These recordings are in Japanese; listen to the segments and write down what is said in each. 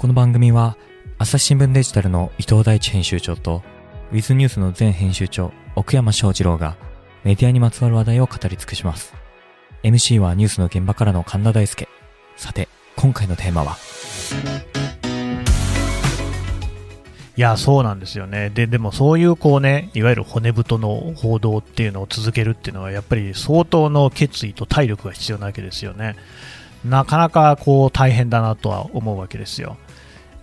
この番組は朝日新聞デジタルの伊藤大地編集長とウィズニュースの前編集長奥山翔二郎がメディアにまつわる話題を語り尽くします MC はニュースの現場からの神田大輔さて今回のテーマは？いや、そうなんですよね。で、でもそういうこうね、いわゆる骨太の報道っていうのを続けるっていうのは、やっぱり相当の決意と体力が必要なわけですよね。なかなかこう大変だなとは思うわけですよ。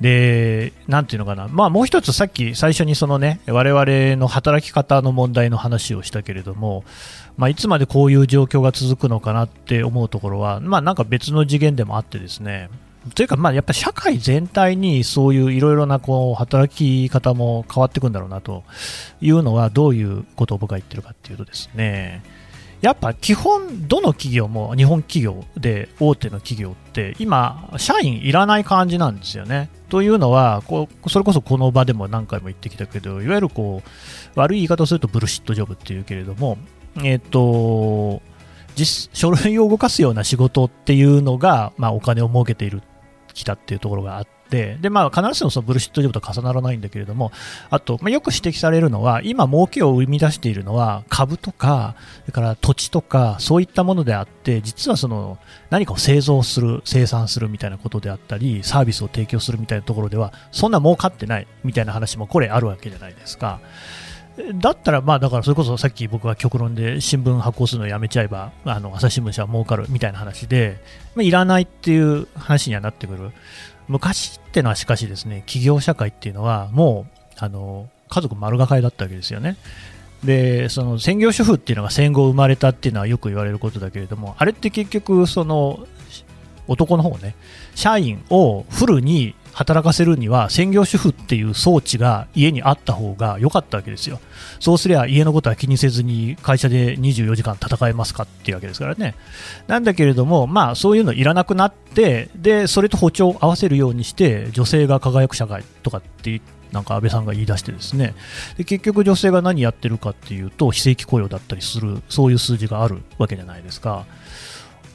で、なていうのかな、まあもう一つさっき最初にそのね、我々の働き方の問題の話をしたけれども、まあいつまでこういう状況が続くのかなって思うところは、まあなんか別の次元でもあってですね、というか、まあ、やっぱり社会全体にそういういろいろなこう働き方も変わっていくんだろうなというのはどういうことを僕が言ってるかっていうとですね。やっぱ基本、どの企業も日本企業で大手の企業って今、社員いらない感じなんですよね。というのはこう、それこそこの場でも何回も言ってきたけど、いわゆるこう悪い言い方をするとブルシットジョブっていうけれども、えっ、と実書類を動かすような仕事っていうのが、まあ、お金を儲けているきたっていうところがあって、でまあ、必ずしもそのブルシットジョブと重ならないんだけれども、あと、まあ、よく指摘されるのは、今、儲けを生み出しているのは株とか、それから土地とか、そういったものであって、実はその何かを製造する、生産するみたいなことであったり、サービスを提供するみたいなところでは、そんな儲かってないみたいな話もこれあるわけじゃないですか。だったら、まあ、だからそれこそさっき僕が極論で新聞発行するのをやめちゃえば、あの朝日新聞社は儲かるみたいな話で、まあ、いらないっていう話にはなってくる。昔ってのはしかしですね、企業社会っていうのはもう、あの、家族丸がかりだったわけですよね。で、その専業主婦っていうのが戦後生まれたっていうのはよく言われることだけれども、あれって結局、その、男の方ね、社員をフルに働かせるには専業主婦っていう装置が家にあった方が良かったわけですよ。そうすりゃ家のことは気にせずに会社で24時間戦えますかっていうわけですからね。なんだけれども、まあそういうのいらなくなって、で、それと歩調を合わせるようにして女性が輝く社会とかってなんか安倍さんが言い出してですねで結局女性が何やってるかっていうと非正規雇用だったりするそういう数字があるわけじゃないですか。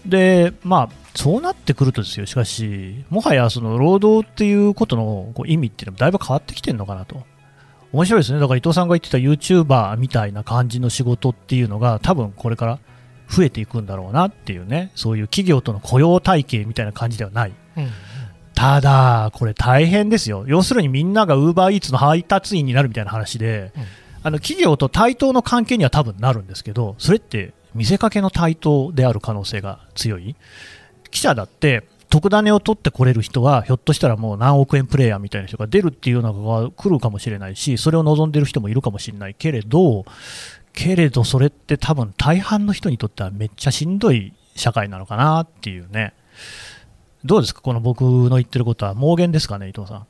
で、まあ、そうなってくるとですよ、しかし、もはやその労働っていうことのこう意味っていうのもだいぶ変わってきてるのかなと。面白いですね。だから伊藤さんが言ってた YouTuber みたいな感じの仕事っていうのが多分これから増えていくんだろうなっていうね、そういう企業との雇用体系みたいな感じではない。うん、ただ、これ大変ですよ。要するにみんなが UberEats の配達員になるみたいな話で、うん、あの企業と対等の関係には多分なるんですけど、それって見せかけの対等である可能性が強い。記者だって特ダネを取ってこれる人は、ひょっとしたらもう何億円プレーヤーみたいな人が出るっていうのが来るかもしれないし、それを望んでる人もいるかもしれないけれど、けれどそれって多分大半の人にとってはめっちゃしんどい社会なのかなっていうね。どうですか？この僕の言ってることは妄言ですかね？伊藤さん。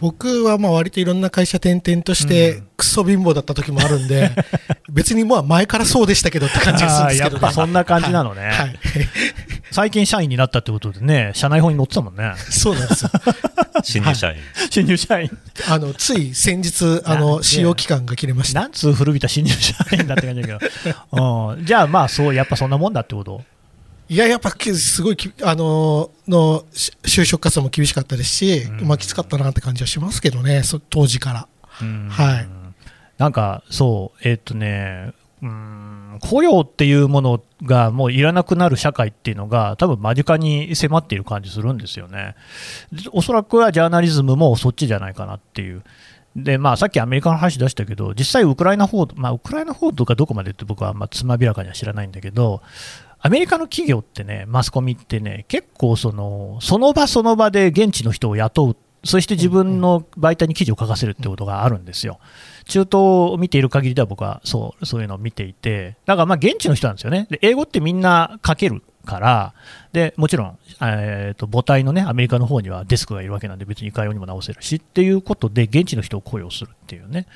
僕はまあ割といろんな会社転々として、クソ貧乏だった時もあるんで、別にまあ前からそうでしたけどって感じがするんですけど、ね、そんな感じなのね、はいはい、最近社員になったってことでね、社内法に載ってたもんね。そうなんですよ。新入社員。新入社員。あの、つい先日、あの、使用期間が切れました。なんつう古びた新入社員だって感じだけど。うん、じゃあまあそう、やっぱそんなもんだってこと？いや、やっぱすごいあのの就職活動も厳しかったですし、うん、まあ、きつかったなって感じはしますけどね、当時から。はい、なんかそう、えー、っとね、うん雇用っていうものがもういらなくなる社会っていうのが多分間近に迫っている感じするんですよね。おそらくはジャーナリズムもそっちじゃないかなっていう。でまあ、さっきアメリカの話出したけど、実際、ウクライナ報道、まあ、ウクライナ報道かどこまでって僕はあんまつまびらかには知らないんだけど、アメリカの企業ってね、マスコミってね、結構その、その場その場で現地の人を雇う、そして自分の媒体に記事を書かせるってことがあるんですよ。中東を見ている限りでは僕はそうそういうのを見ていて、だからまあ現地の人なんですよね。で英語ってみんな書けるから、でもちろん、えーと、母体の、ね、アメリカの方にはデスクがいるわけなんで、別にいかようにも直せるし。っていうことで、現地の人を雇用するっていうね、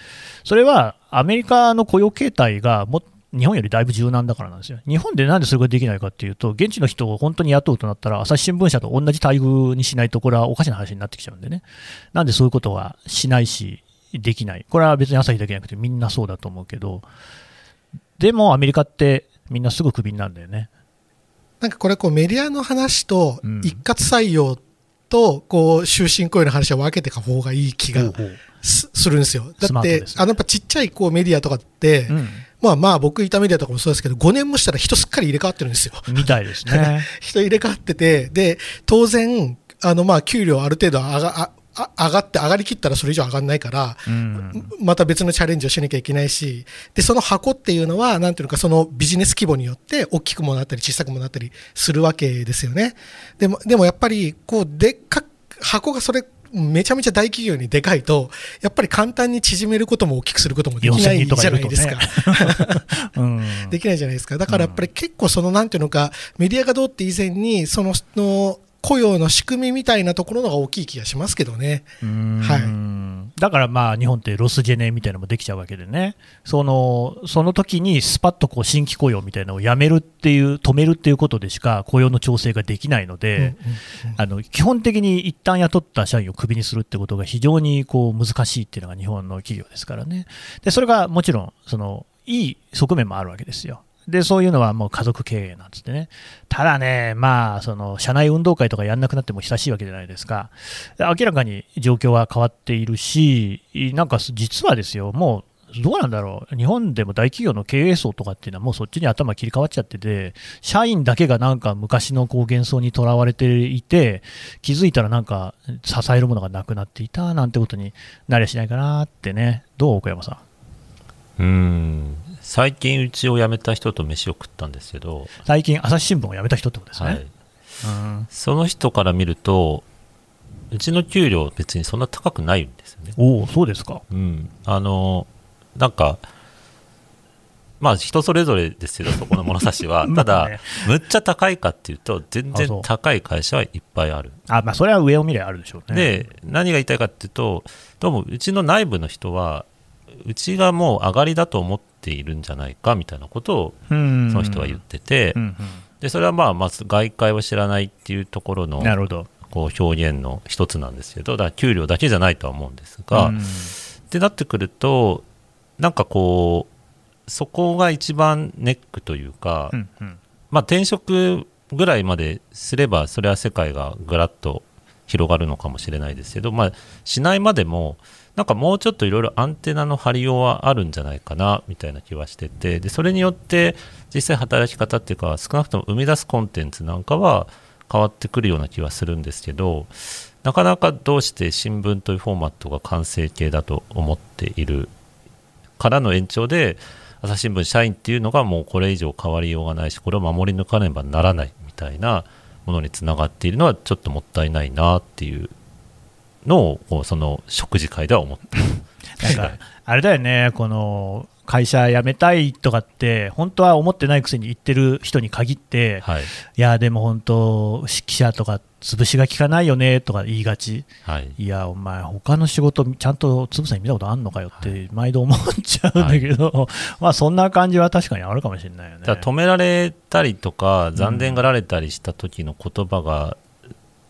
それはアメリカの雇用形態がもっ日本よりだいぶ柔軟だからなんですよ。日本でなんでそれができないかっていうと、現地の人を本当に雇うとなったら、朝日新聞社と同じ待遇にしないと、これはおかしな話になってきちゃうんでね。なんでそういうことはしないし、できない。これは別に朝日だけじゃなくてみんなそうだと思うけど、でもアメリカってみんなすぐクビになるんだよね。なんかこれこうメディアの話と一括採用とこう終身雇用の話は分けていく方がいい気がするんですよ。だって、ね、あのやっぱちっちゃいこうメディアとかって、うん、まあまあ僕いたメディアとかもそうですけど、5年もしたら人すっかり入れ替わってるんですよ。みたいですね。人入れ替わってて、で、当然、あのまあ給料ある程度上が上がって上がりきったらそれ以上上がらないから、うん、また別のチャレンジをしなきゃいけないし、で、その箱っていうのは、なんていうのか、そのビジネス規模によって大きくもなったり小さくもなったりするわけですよね。でも、でもやっぱり、こう、でっか箱がそれ、めちゃめちゃ大企業にでかいと、やっぱり簡単に縮めることも大きくすることもできないじゃないですか。できないじゃないですか。だからやっぱり結構その、なんていうのか、メディアがどうって以前に、その、の雇用の仕組みみたいなところのが大きい気がしますけどね。はい、だからまあ日本ってロスジェネみたいなのもできちゃうわけでね、そのその時にスパッとこう新規雇用みたいなのをやめるっていう、止めるっていうことでしか雇用の調整ができないので、あの基本的に一旦雇った社員をクビにするってことが非常にこう難しいっていうのが日本の企業ですからね。でそれがもちろんそのいい側面もあるわけですよ。で、そういうのはもう家族経営なんつってね。ただね、まあ、その、社内運動会とかやんなくなっても久しいわけじゃないですか。明らかに状況は変わっているし、なんか実はですよ、もう、どうなんだろう。日本でも大企業の経営層とかっていうのはもうそっちに頭切り替わっちゃってて、社員だけがなんか昔のこう幻想にとらわれていて、気づいたらなんか支えるものがなくなっていたなんてことになりゃしないかなってね。どう奥山さん？うん。最近うちを辞めた人と飯を食ったんですけど最近朝日新聞を辞めた人ってことですね、はい、その人から見るとうちの給料別にそんな高くないんですよね。おおそうですか。うん。あのなんかまあ人それぞれですけどそこの物差しは。ただ、ね、むっちゃ高いかっていうと全然高い会社はいっぱいある。あまあそれは上を見ればあるでしょうね。で何が言いたいかっていうとどうもうちの内部の人はうちがもう上がりだと思っているんじゃないかみたいなことをその人は言ってて、でそれはまあまず外界を知らないっていうところのこう表現の一つなんですけどだから給料だけじゃないとは思うんですが、ってなってくるとなんかこうそこが一番ネックというか、まあ、転職ぐらいまですればそれは世界がぐらっと広がるのかもしれないですけど、まあ、しないまでもなんかもうちょっといろいろアンテナの張りようはあるんじゃないかなみたいな気はしててでそれによって実際働き方っていうか少なくとも生み出すコンテンツなんかは変わってくるような気はするんですけどなかなかどうして新聞というフォーマットが完成形だと思っているからの延長で朝日新聞社員っていうのがもうこれ以上変わりようがないしこれを守り抜かねばならないみたいなものにつながっているのはちょっともったいないなっていうのをその食事会では思ってなんかあれだよねこの会社辞めたいとかって本当は思ってないくせに言ってる人に限って、はい、いやでも本当記者とか潰しが効かないよねとか言いがち、はい、いやお前他の仕事ちゃんと潰さに見たことあんのかよって毎度思っちゃうんだけど、はい、まあそんな感じは確かにあるかもしれないよね。止められたりとか残念がられたりした時の言葉が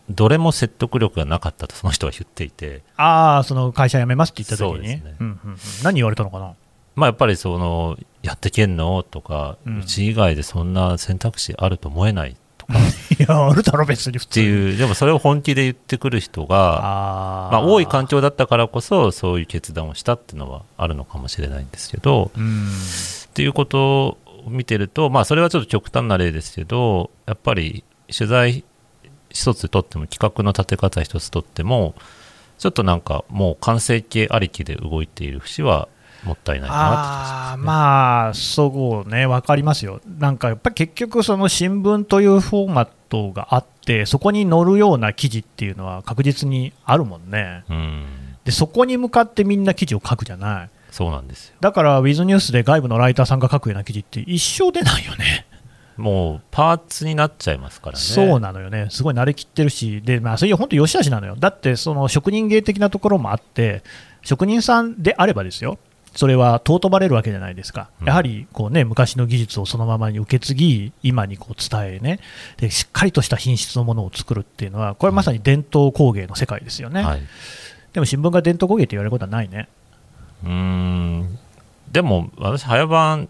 どれも説得力がなかったとその人は言っていて。ああその会社辞めますって言った時に、ね。うんうんうん、何言われたのかな？まあやっぱりそのやってけんの？とか、うん、ち以外でそんな選択肢あると思えないとか。いやあるだろ別に普通っていうでもそれを本気で言ってくる人があ、まあ、多い環境だったからこそそういう決断をしたっていうのはあるのかもしれないんですけどっていうことを見てるとまあそれはちょっと極端な例ですけどやっぱり取材一つとっても企画の立て方一つとってもちょっとなんかもう完成形ありきで動いている節はもったいないかなって、ね、まあそうね。分かりますよなんかやっぱり結局その新聞というフォーマットがあってそこに載るような記事っていうのは確実にあるもんね、うん、でそこに向かってみんな記事を書くじゃないそうなんですよだからウィズニュースで外部のライターさんが書くような記事って一生出ないよね。もうパーツになっちゃいますからね。そうなのよね、すごい慣れきってるし、でまあ、そういう本当、よしあしなのよ、だってその職人芸的なところもあって、職人さんであればですよ、それは尊ばれるわけじゃないですか、やはりこう、ね、昔の技術をそのままに受け継ぎ、今にこう伝えね。で、しっかりとした品質のものを作るっていうのは、これまさに伝統工芸の世界ですよね、はい、でも新聞が伝統工芸って言われることはないね。うん。でも私早番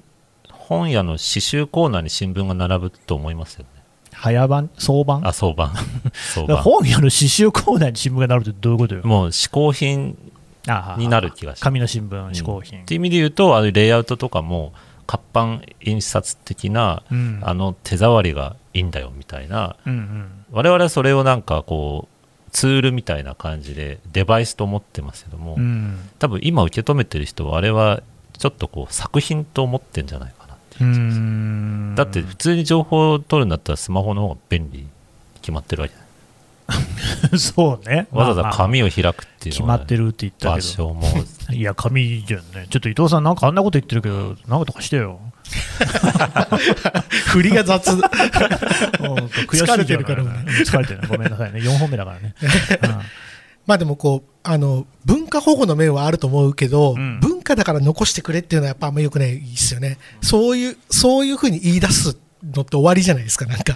本屋の刺繍コーナーに新聞が並ぶと思いますよね。早番？早番？あ相番。相番。本屋の刺繍コーナーに新聞がなるってどういうことよ？もう嗜好品になる気がします。紙の新聞嗜好品、うん、っていう意味で言うとあのレイアウトとかも活版印刷的な、うん、あの手触りがいいんだよみたいな、うんうん、我々はそれをなんかこうツールみたいな感じでデバイスと思ってますけども、うん、多分今受け止めてる人はあれはちょっとこう作品と思ってんじゃないかなっていうだって普通に情報を取るんだったらスマホの方が便利決まってるわけじゃない そうね。わざわざ紙を開くっていう決まってるって言ったけど。場所も。いや、紙じゃんね。ちょっと伊藤さん、なんかあんなこと言ってるけど、なんとかしてよ。振りが雑。疲れてるからね。疲れてる。ごめんなさいね。4本目だからね。まあでもこう、あの、文化保護の面はあると思うけど、うん、文化だから残してくれっていうのはやっぱあんまよくないですよね。そういう、そういうふうに言い出すのって終わりじゃないですか、なんか。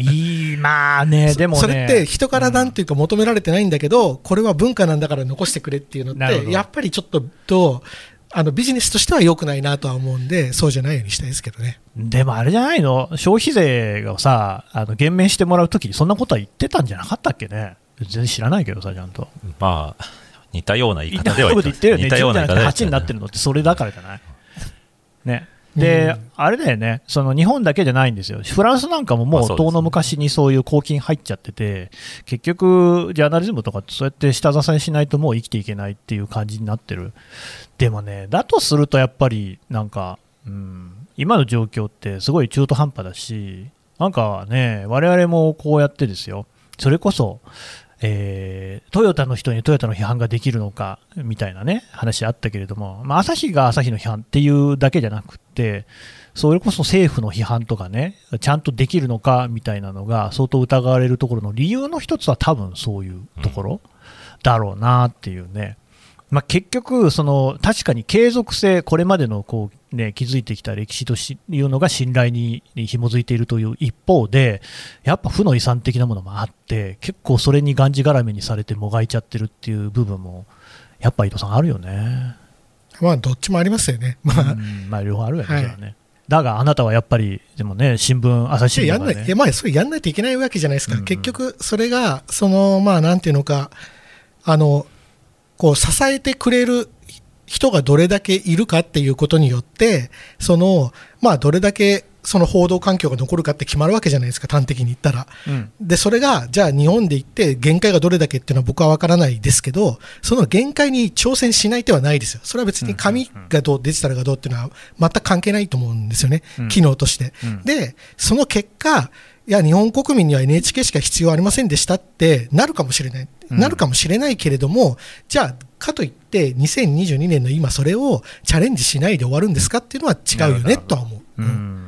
いい、まあね、でもね。それって人からなんていうか求められてないんだけど、うん、これは文化なんだから残してくれっていうのって、やっぱりちょっと、と、あのビジネスとしては良くないなとは思うんで、そうじゃないようにしたいですけどね。でもあれじゃないの、消費税をさ、あの減免してもらうときに、そんなことは言ってたんじゃなかったっけね、全然知らないけどさ、ちゃんと。まあ、似たような言い方では言ってるよね、似たような言い方8になってるのって、それだからじゃない？ねで、うん、あれだよね、その日本だけじゃないんですよ、フランスなんかももう遠の昔にそういう公金入っちゃってて、結局、ジャーナリズムとかそうやって下支えしないともう生きていけないっていう感じになってる、でもね、だとするとやっぱり、なんか、うん、今の状況ってすごい中途半端だし、なんかね、我々もこうやってですよ、それこそ、えー、トヨタの人にトヨタの批判ができるのかみたいなね話あったけれども、まあ、朝日が朝日の批判っていうだけじゃなくてそれこそ政府の批判とかねちゃんとできるのかみたいなのが相当疑われるところの理由の一つは多分そういうところだろうなっていうね、まあ、結局、その確かに継続性、これまでのこう、ね、築いてきた歴史というのが信頼に紐づいているという一方で、やっぱ負の遺産的なものもあって、結構それにがんじがらめにされてもがいちゃってるっていう部分も、やっぱ伊藤さん、あるよね。まあ、どっちもありますよね。まあ、まあ、両方あるよね、はい、ね。だがあなたはやっぱり、でもね、新聞、朝日新聞、ね、やんない、まあ、それやんないといけないわけじゃないですか、うんうん、結局、それが、その、まあ、なんていうのか、あの、こう支えてくれる人がどれだけいるかっていうことによって、その、まあ、どれだけその報道環境が残るかって決まるわけじゃないですか、端的に言ったら。うん、で、それが、じゃあ日本で言って、限界がどれだけっていうのは僕は分からないですけど、その限界に挑戦しない手はないですよ。それは別に紙がどう、デジタルがどうっていうのは全く関係ないと思うんですよね、うん、機能として。うん、で、その結果、いや、日本国民には NHK しか必要ありませんでしたってなるかもしれない。なるかもしれないけれども、じゃあ、かといって2022年の今それをチャレンジしないで終わるんですかっていうのは違うよねとは思う。うん、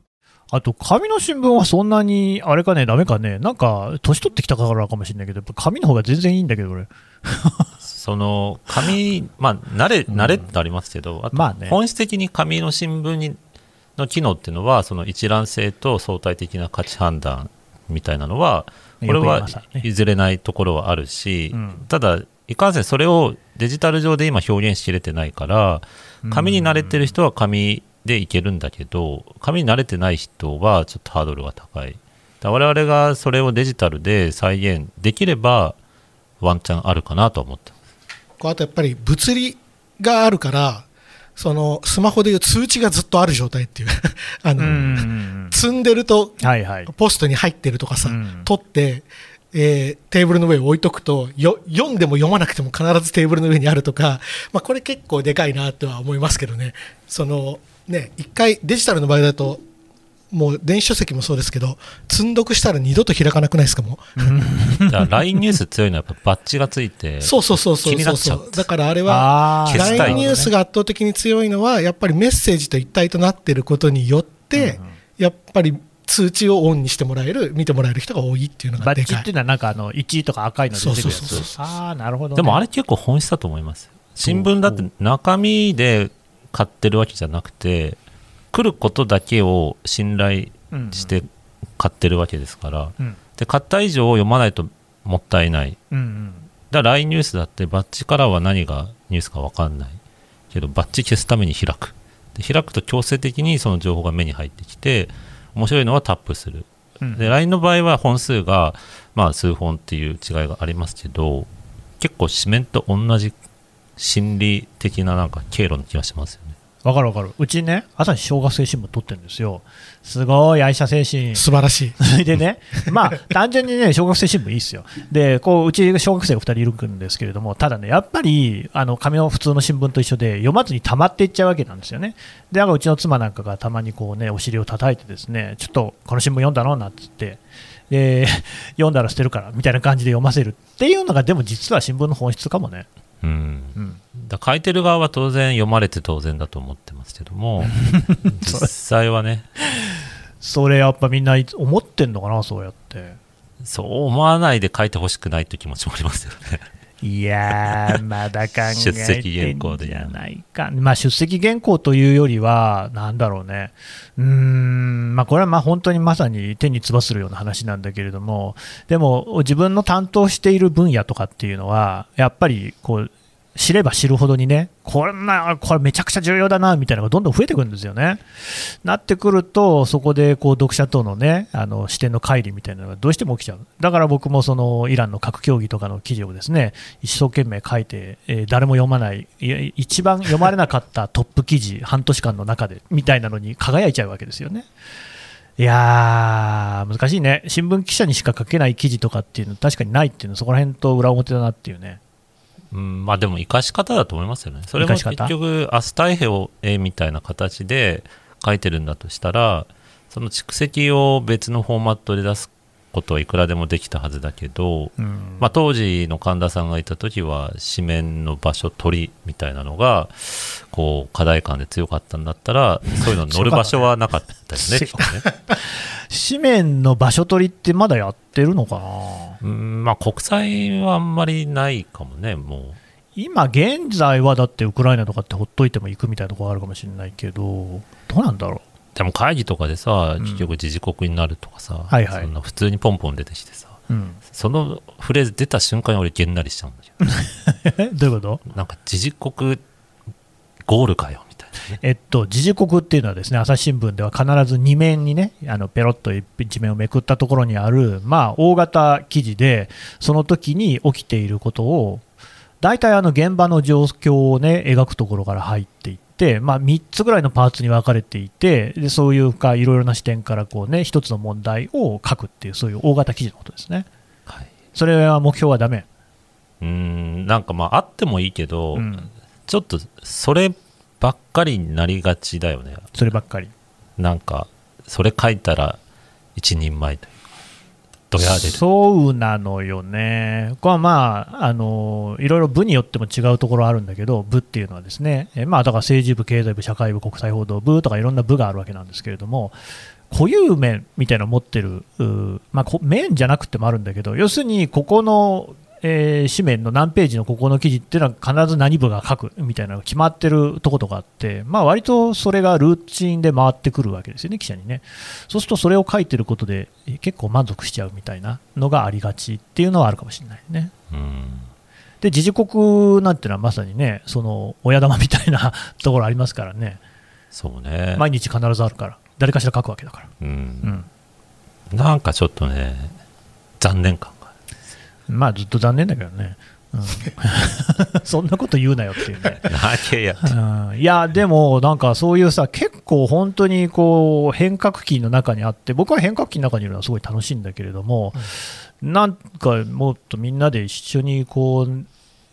あと、紙の新聞はそんなに、あれかね、ダメかね、なんか、年取ってきたからかもしれないけど、紙の方が全然いいんだけど、俺。その、紙、まあ、慣れ、慣れってありますけど、あと、本質的に紙の新聞にの機能っていうのは、その一覧性と相対的な価値判断みたいなのは、これは譲れないところはあるし、ただ、いかんせんそれをデジタル上で今表現しきれてないから、紙に慣れてる人は紙でいけるんだけど、紙に慣れてない人はちょっとハードルが高い。我々がそれをデジタルで再現できれば、ワンチャンあるかなと思ってます。あとやっぱり物理があるから、そのスマホでいう通知がずっとある状態っていう。あの、積んでると、ポストに入ってるとかさ、取って、えー、テーブルの上に置いとくとよ、読んでも読まなくても必ずテーブルの上にあるとか、まあ、これ結構でかいなとは思いますけどね、そのね一回デジタルの場合だと、もう電子書籍もそうですけど、積んどくしたら二度と開かなくないですか、もう。だ LINE ニュース強いのはやっぱバッジがついて、そうそうそうそうそうだからあれは、LINE ニュースが圧倒的に強いのは、やっぱりメッセージと一体となっていることによって、やっぱり通知をオンにしてもらえる、見てもらえる人が多いっていうのがバッジっていうのは、なんかあの1位とか赤いの出てくるやつ、ああ、なるほど、ね、でもあれ結構本質だと思います。新聞だって中身で買ってるわけじゃなくて、来ることだけを信頼して買ってるわけですから、うん。うん、で買った以上を読まないともったいない。うんうん、だ LINE ニュースだってバッジからは何がニュースか分かんない。けどバッジ消すために開く。で開くと強制的にその情報が目に入ってきて面白いのはタップする、うん、で LINE の場合は本数がまあ数本っていう違いがありますけど結構紙面と同じ心理的ななんか経路の気がしますよねわかるわかる。うちね、朝日小学生新聞撮ってるんですよ。すごい愛社精神。素晴らしい。そ れでね、まあ、単純にね、小学生新聞いいっすよ。で、こう、うち小学生が2人いるんですけれども、ただね、やっぱり、あの、紙の普通の新聞と一緒で、読まずに溜まっていっちゃうわけなんですよね。で、だからうちの妻なんかがたまにこうね、お尻を叩いてですね、ちょっとこの新聞読んだの？なんつって、で、読んだら捨てるから、みたいな感じで読ませるっていうのが、でも実は新聞の本質かもね。うん、うん、だ書いてる側は当然読まれて当然だと思ってますけども 実際はね。それやっぱみんな思ってんのかなそうやって。そう思わないで書いてほしくないという気持ちもありますよねいやー、まだ考えてんじゃないか、まあ、出席原稿というよりは、なんだろうね、うん、まあ、これはまあ本当にまさに手につばするような話なんだけれども、でも、自分の担当している分野とかっていうのは、やっぱりこう知れば知るほどにね、こんな、これめちゃくちゃ重要だな、みたいなのがどんどん増えてくるんですよね。なってくると、そこでこう読者とのね、あの視点の乖離みたいなのがどうしても起きちゃう。だから僕もそのイランの核競技とかの記事をですね、一生懸命書いて、えー、誰も読まないい、一番読まれなかった トップ記事、半年間の中で、みたいなのに輝いちゃうわけですよね。いやー、難しいね。新聞記者にしか書けない記事とかっていうの確かにないっていうのはそこら辺と裏表だなっていうね。うん、まあでも生かし方だと思いますよね。それも結局、アスタイヘオ絵みたいな形で書いてるんだとしたら、その蓄積を別のフォーマットで出すことはいくらでもできたはずだけど、うん、まあ、当時の神田さんがいた時は紙面の場所取りみたいなのがこう課題感で強かったんだったらそういうの乗る場所はなかったですね ね紙面の場所取りってまだやってるのかな？うんまあ国際はあんまりないかもねもう。今現在はだってウクライナとかってほっといても行くみたいなところあるかもしれないけどどうなんだろう？でも会議とかでさ、結局、時事国になるとかさ、はいはい、そんな普通にポンポン出てきてさ、うん、そのフレーズ出た瞬間に俺、げんなりしちゃうんだけど、どういうこと？なんか、時事国ゴールかよえっと、時事国っていうのは、ですね朝日新聞では必ず2面にね、あのペロッと一面をめくったところにある、まあ、大型記事で、その時に起きていることを、大体あの現場の状況をね、描くところから入っていって、、まあ、3つぐらいのパーツに分かれていて、でそういうかいろいろな視点からこう、ね、1つの問題を書くっていう、そういう大型記事のことですね。はい、それは目標はだめうんなんかまああってもいいけど、うん、ちょっとそればっかりになりがちだよね。そればっかり。なんか、それ書いたら一人前というドヤでそうなのよね、これはまああの、いろいろ部によっても違うところあるんだけど、部っていうのはですね、えまあ、だから政治部、経済部、社会部、国際報道部とかいろんな部があるわけなんですけれども、固有面みたいなのを持ってる、まあ、面じゃなくてもあるんだけど、要するにここのえー、紙面の何ページのここの記事っていうのは必ず何部が書くみたいなのが決まってるとことかあって、まあ割とそれがルーチンで回ってくるわけですよね、記者にね。そうするとそれを書いてることで結構満足しちゃうみたいなのがありがちっていうのはあるかもしれないね。うんで、時事国なんていうのはまさにね、その親玉みたいなところありますからね。そうね。毎日必ずあるから、誰かしら書くわけだから。うん。うん、なんかちょっとね、残念感まあずっと残念だけどね。うん、そんなこと言うなよっていうね。やうん、いや、でもなんかそういうさ、結構本当にこう変革期の中にあって、僕は変革期の中にいるのはすごい楽しいんだけれども、うん、なんかもっとみんなで一緒にこう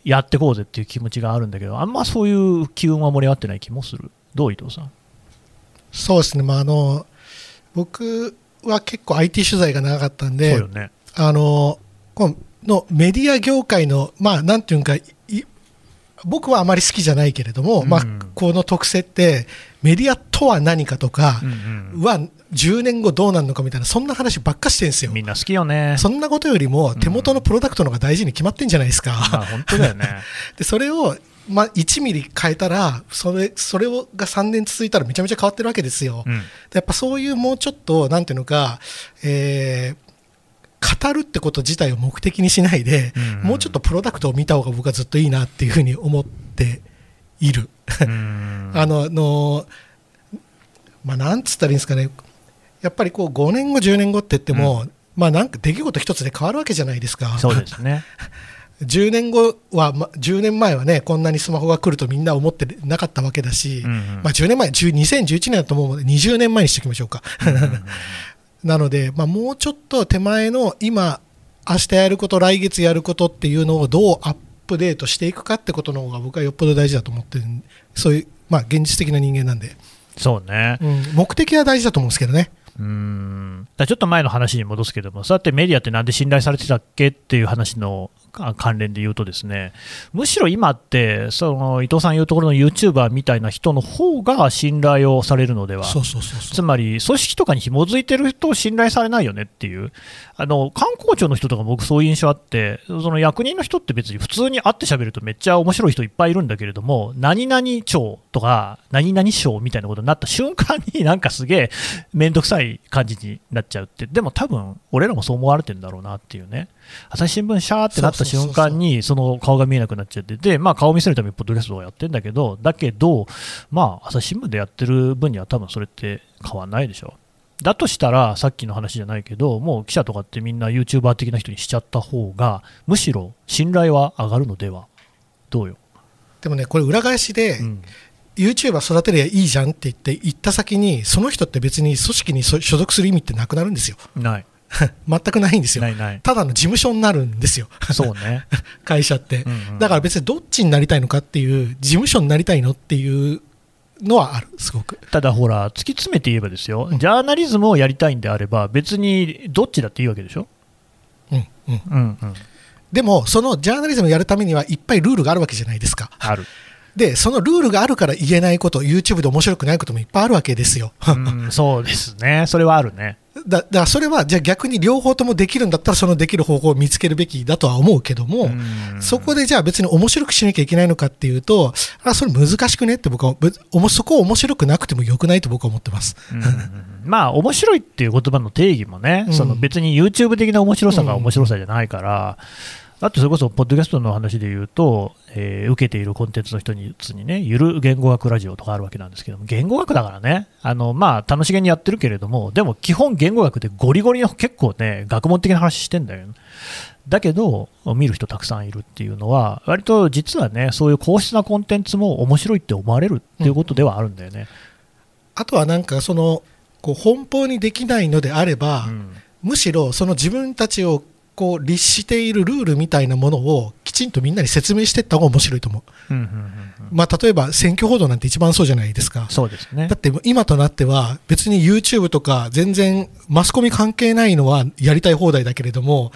やっていこうぜっていう気持ちがあるんだけど、あんまそういう機運は盛り上がってない気もする？どう伊藤さん？そうですね、まあ、あの僕は結構 IT 取材が長かったんで、ね、あのこのメディア業界の、まあ、なんていうか、僕はあまり好きじゃないけれども、うん、まあ、この特性ってメディアとは何かとかは10年後どうなるのかみたいなそんな話ばっかしてるんですよ。みんな好きよね。そんなことよりも手元のプロダクトの方が大事に決まってんじゃないですか、うん、本当だよね。でそれをまあ、1ミリ変えたらそれそれをが3年続いたらめちゃめちゃ変わってるわけですよ、うん、やっぱそういうもうちょっとなんていうのか、えー、語るってこと自体を目的にしないで、うん。うん、もうちょっとプロダクトを見た方が僕はずっといいなっていうふうに思っている。あののまあ、なんつったらいいんですかね、やっぱりこう5年後、10年後って言っても、うん、まあ、なんか出来事一つで変わるわけじゃないですか。そうですね。10年後は、ま、10年前はね、こんなにスマホが来るとみんな思ってなかったわけだし、うんうん、まあ、10年前、2011年だと思うので、20年前にしておきましょうか。なので、まあ、もうちょっと手前の今、明日やること、来月やることっていうのをどうアップデートしていくかってことの方が僕はよっぽど大事だと思ってる、そういう、まあ、現実的な人間なんで。そうね、うん、目的は大事だと思うんですけどね。うんちょっと前の話に戻すけども、そうやってメディアってなんで信頼されてたっけっていう話の関連で言うとですねむしろ今ってその伊藤さん言うところの YouTuber みたいな人の方が信頼をされるのではつまり組織とかに紐づいてる人を信頼されないよねっていうあの観光庁の人とか僕そういう印象あってその役人の人って別に普通に会って喋るとめっちゃ面白い人いっぱいいるんだけれども何々庁とか何々省みたいなことになった瞬間になんかすげえ面倒くさい感じになっちゃうって。でも多分俺らもそう思われてるんだろうなっていうね朝日新聞シャーってなった瞬間にその顔が見えなくなっちゃってて、まあ、顔見せるためにポッドキャストをやってるんだけどだけど、まあ、朝日新聞でやってる分には多分それって変わんないでしょ。だとしたらさっきの話じゃないけどもう記者とかってみんな YouTuber 的な人にしちゃった方がむしろ信頼は上がるのでは。どうよ。でもねこれ裏返しで、うん。YouTuber 育てりゃいいじゃんって言って行った先にその人って別に組織に所属する意味ってなくなるんですよ。ない 全くないんですよ。ないない。ただの事務所になるんですよ。そうね。会社って、うんうん、だから別にどっちになりたいのかっていう事務所になりたいのっていうのはあるすごく。ただほら突き詰めて言えばですよ、うん、ジャーナリズムをやりたいんであれば別にどっちだっていいわけでしょ？うんうん。うんうん。でもそのジャーナリズムをやるためにはいっぱいルールがあるわけじゃないですか。ある。でそのルールがあるから言えないこと YouTube で面白くないこともいっぱいあるわけですよ。うそうですね。それはあるねだだからそれはじゃあ逆に両方ともできるんだったらそのできる方法を見つけるべきだとは思うけどもそこでじゃあ別に面白くしなきゃいけないのかっていうとあそれ難しくねって僕はそこを面白くなくてもよくないと僕は思ってます。まあ面白いっていう言葉の定義もね、その別に YouTube 的な面白さが面白さじゃないから、あとそれこそ、ポッドキャストの話で言うと、えー、受けているコンテンツの人ににね、ゆる言語学ラジオとかあるわけなんですけども、言語学だからね、あの、まあ、楽しげにやってるけれども、でも基本言語学でゴリゴリの結構ね、学問的な話してんだよ、ね。だけど、見る人たくさんいるっていうのは、割と実はね、そういう硬質なコンテンツも面白いって思われるっていうことではあるんだよね。うん、あとはなんか、その、こう、奔放にできないのであれば、うん、むしろその自分たちをこう律しているルールみたいなものをきちんとみんなに説明していった方が面白いと思う。まあ、例えば選挙報道なんて一番そうじゃないですか。そうですね。だって今となっては別に YouTube とか全然マスコミ関係ないのはやりたい放題だけれども、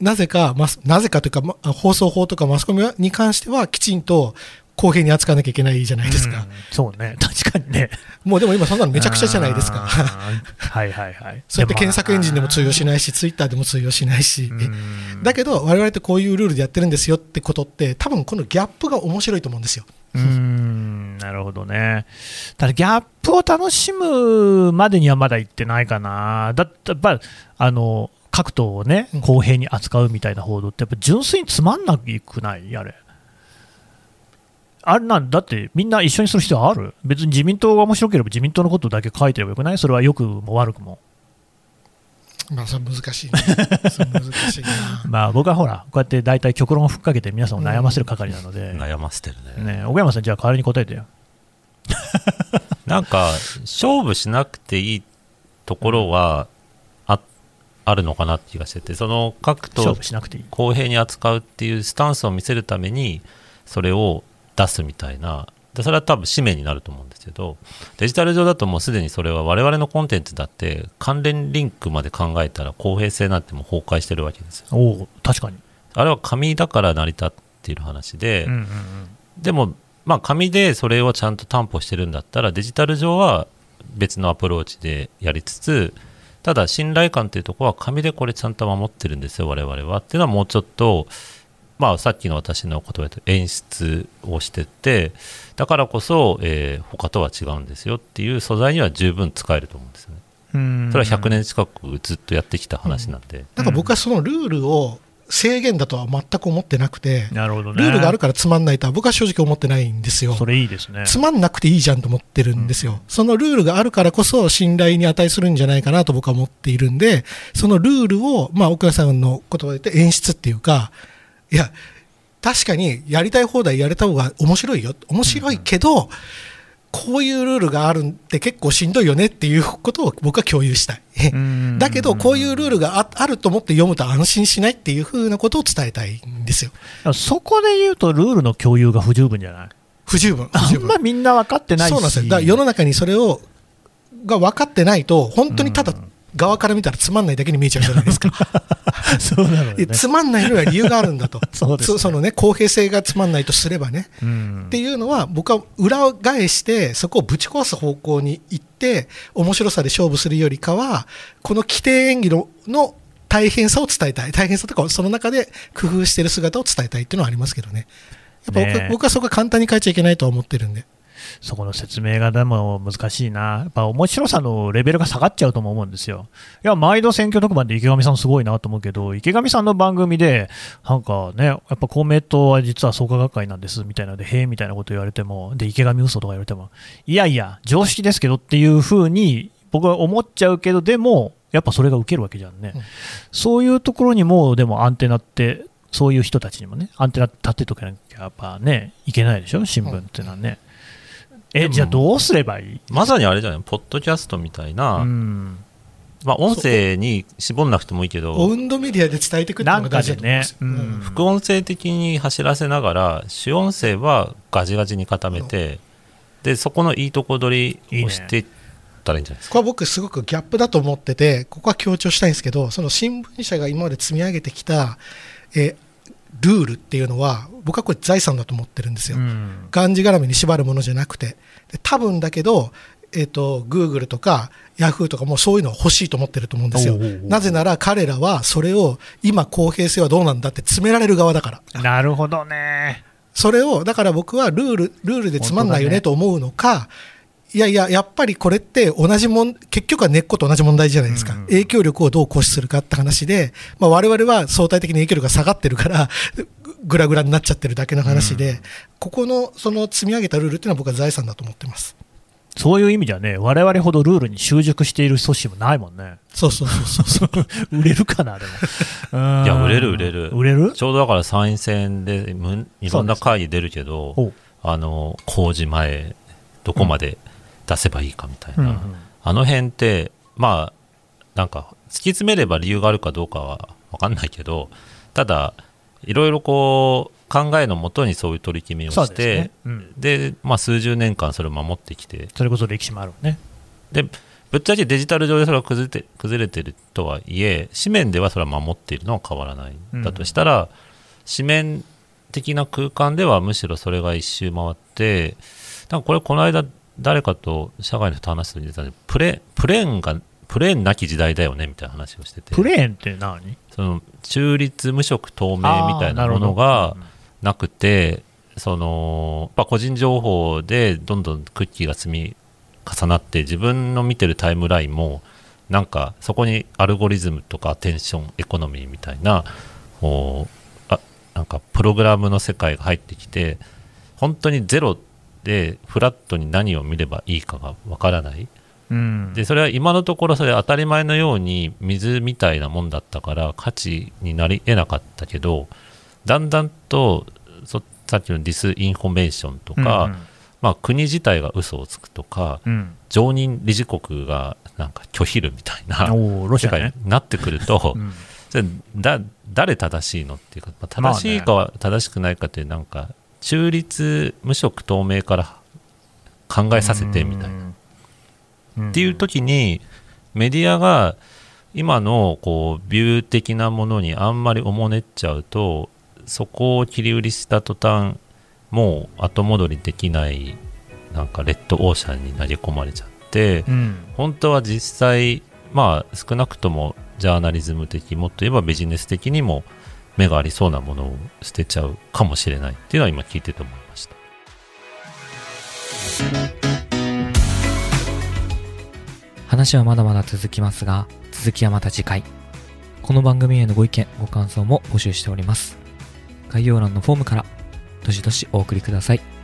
なぜか、なぜかというか、放送法とかマスコミに関してはきちんと公平に扱わなきゃいけないじゃないですか。うん、そうね、確かにね。もうでも今そんなのめちゃくちゃじゃないですか。はいはいはい。そうやって検索エンジンでも通用しないし、ツイッターでも通用しないし。だけど、我々ってこういうルールでやってるんですよってことって、多分このギャップが面白いと思うんですよ。うんなるほどね。ただ、ギャップを楽しむまでにはまだ行ってないかな。だってやっぱあの各党をね、公平に扱うみたいな報道って、やっぱ純粋につまんなくない？あれ。あれなんだってみんな一緒にする必要ある？別に自民党が面白ければ自民党のことだけ書いてればよくない？それは良くも悪くも。まあ、それ難しい、ね、難しいまあ僕はほら、こうやって大体極論をふっかけて皆さんを悩ませる係なので、うん、悩ませてるね。ね小山さん、じゃあ代わりに答えてよ。なんか、勝負しなくていいところはああるのかなって気がしてて、その各党公平に扱うっていうスタンスを見せるために、それを出すみたいな。でそれは多分使命になると思うんですけどデジタル上だともうすでにそれは我々のコンテンツだって関連リンクまで考えたら公平性なんてもう崩壊してるわけですよ。お確かに。あれは紙だから成り立っている話で、うんうんうん。でも、まあ、紙でそれをちゃんと担保してるんだったらデジタル上は別のアプローチでやりつつただ信頼感というところは紙でこれちゃんと守ってるんですよ我々は。っていうのはもうちょっとまあ、さっきの私の言葉で演出をしてってだからこそ、えー、他とは違うんですよっていう素材には十分使えると思うんですよね。それは100年近くずっとやってきた話なんで。だから僕はそのルールを制限だとは全く思ってなくて、なるほどね、ルールがあるからつまんないとは僕は正直思ってないんですよ。それいいですね。つまんなくていいじゃんと思ってるんですよ。うん、そのルールがあるからこそ信頼に値するんじゃないかなと僕は思っているんで、そのルールを、まあ、奥田さんの言葉で言って演出っていうか、いや、確かにやりたい放題やれた方が面白いよ。面白いけど、うんこういうルールがあるって結構しんどいよねっていうことを僕は共有したい。だけど、こういうルールがあると思って読むと安心しないっていうふうなことを伝えたいんですよ。そこで言うと、ルールの共有が不十分じゃない？不十分。あんまみんな分かってないし。そうなんですよ。だ世の中にそれを、が分かってないと、本当にただ側から見たらつまんないだけに見えちゃうじゃないですか。そうなの、ね、つまんないのは理由があるんだと。そね、そのね、公平性がつまんないとすればね。うん、っていうのは、僕は裏返して、そこをぶち壊す方向に行って、面白さで勝負するよりかは、この規定演技のの大変さを伝えたい。大変さとか、その中で工夫している姿を伝えたいっていうのはありますけどね。やっぱ僕ね、僕はそこは簡単に変えちゃいけないと思ってるんで。そこの説明がでも難しいな、やっぱ面白さのレベルが下がっちゃうと思うんですよ。いや、毎度選挙特番で池上さんすごいなと思うけど、池上さんの番組で、なんかね、やっぱ公明党は実は創価学会なんですみたいなので、へえみたいなこと言われても、で、池上嘘とか言われても、いやいや、常識ですけどっていうふうに僕は思っちゃうけど、でも、やっぱそれが受けるわけじゃんね。うん、そういうところにも、でもアンテナって、そういう人たちにもね、アンテナ立てとかなきゃやっぱね、いけないでしょ、新聞っていうのはね。えじゃあどうすればいい？まさにあれじゃない？ポッドキャストみたいな、うん。まあ、音声に絞んなくてもいいけど、オウンドメディアで伝えてくっていうのが大事だと思います、ねうん、副音声的に走らせながら、主音声はガジガジに固めて、でそこのいいとこ取りをしていったらいいんじゃないですか？ここは僕、すごくギャップだと思ってて、ここは強調したいんですけど、その新聞社が今まで積み上げてきた、えルールっていうのは、僕はこれ財産だと思ってるんですよ。がんじがらめに縛るものじゃなくて。多分だけど、えっ、ー、と、グーグルとかヤフーとかもそういうの欲しいと思ってると思うんですよ。なぜなら彼らはそれを今公平性はどうなんだって詰められる側だから。なるほどね。それを、だから僕はルール、ルールでつまんないよねと思うのか、いやいや、やっぱりこれって同じもん、結局は根っこと同じ問題じゃないですか。うん、影響力をどう行使するかって話で、まあ我々は相対的に影響力が下がってるから、ぐらぐらになっちゃってるだけの話で、うん、ここのその積み上げたルールっていうのは僕は財産だと思ってます。そういう意味ではね、我々ほどルールに習熟している組織もないもんね。そうそうそうそう 売れるかな、でも。いや、売れる売れる。売れる？ちょうどだから参院選でいろんな会議出るけど、あの、工事前、どこまで出せばいいかみたいな、うんうん、あの辺って、まあ、なんか、突き詰めれば理由があるかどうかは分かんないけど、ただ、いろいろこう考えのもとにそういう取り決めをして、ね。うん、でまあ、数十年間それを守ってきて。それこそ歴史もあるね。でぶっちゃけデジタル上でそれは崩れて崩れてるとはいえ紙面ではそれは守っているのは変わらない、うん、だとしたら紙面的な空間ではむしろそれが一周回ってなんかこれこの間誰かと社外の人話してたんでプレプレーンがプレーンなき時代だよねみたいな話をしてて。プレーンって何？その中立無色透明みたいなものがなくてその個人情報でどんどんクッキーが積み重なって自分の見てるタイムラインもなんかそこにアルゴリズムとかアテンションエコノミーみたいなこうあなんかプログラムの世界が入ってきて本当にゼロでフラットに何を見ればいいかがわからない。うん、でそれは今のところそれ当たり前のように水みたいなもんだったから価値になり得なかったけどだんだんとさっきのディスインフォメーションとか、うんうん、まあ、国自体が嘘をつくとか、うん、常任理事国がなんか拒否るみたいな世界になってくると、うん、じゃだ誰正しいのっていうか、まあ、正しいかは正しくないかっていうなんか中立無色透明から考えさせてみたいな。っていう時にメディアが今のこうビュー的なものにあんまりおもねっちゃうとそこを切り売りした途端もう後戻りできないなんかレッドオーシャンに投げ込まれちゃって、うん、本当は実際まあ少なくともジャーナリズム的もっと言えばビジネス的にも目がありそうなものを捨てちゃうかもしれないっていうのは今聞いてて思いました。話はまだまだ続きますが続きはまた次回。この番組へのご意見ご感想も募集しております。概要欄のフォームからどしどしお送りください。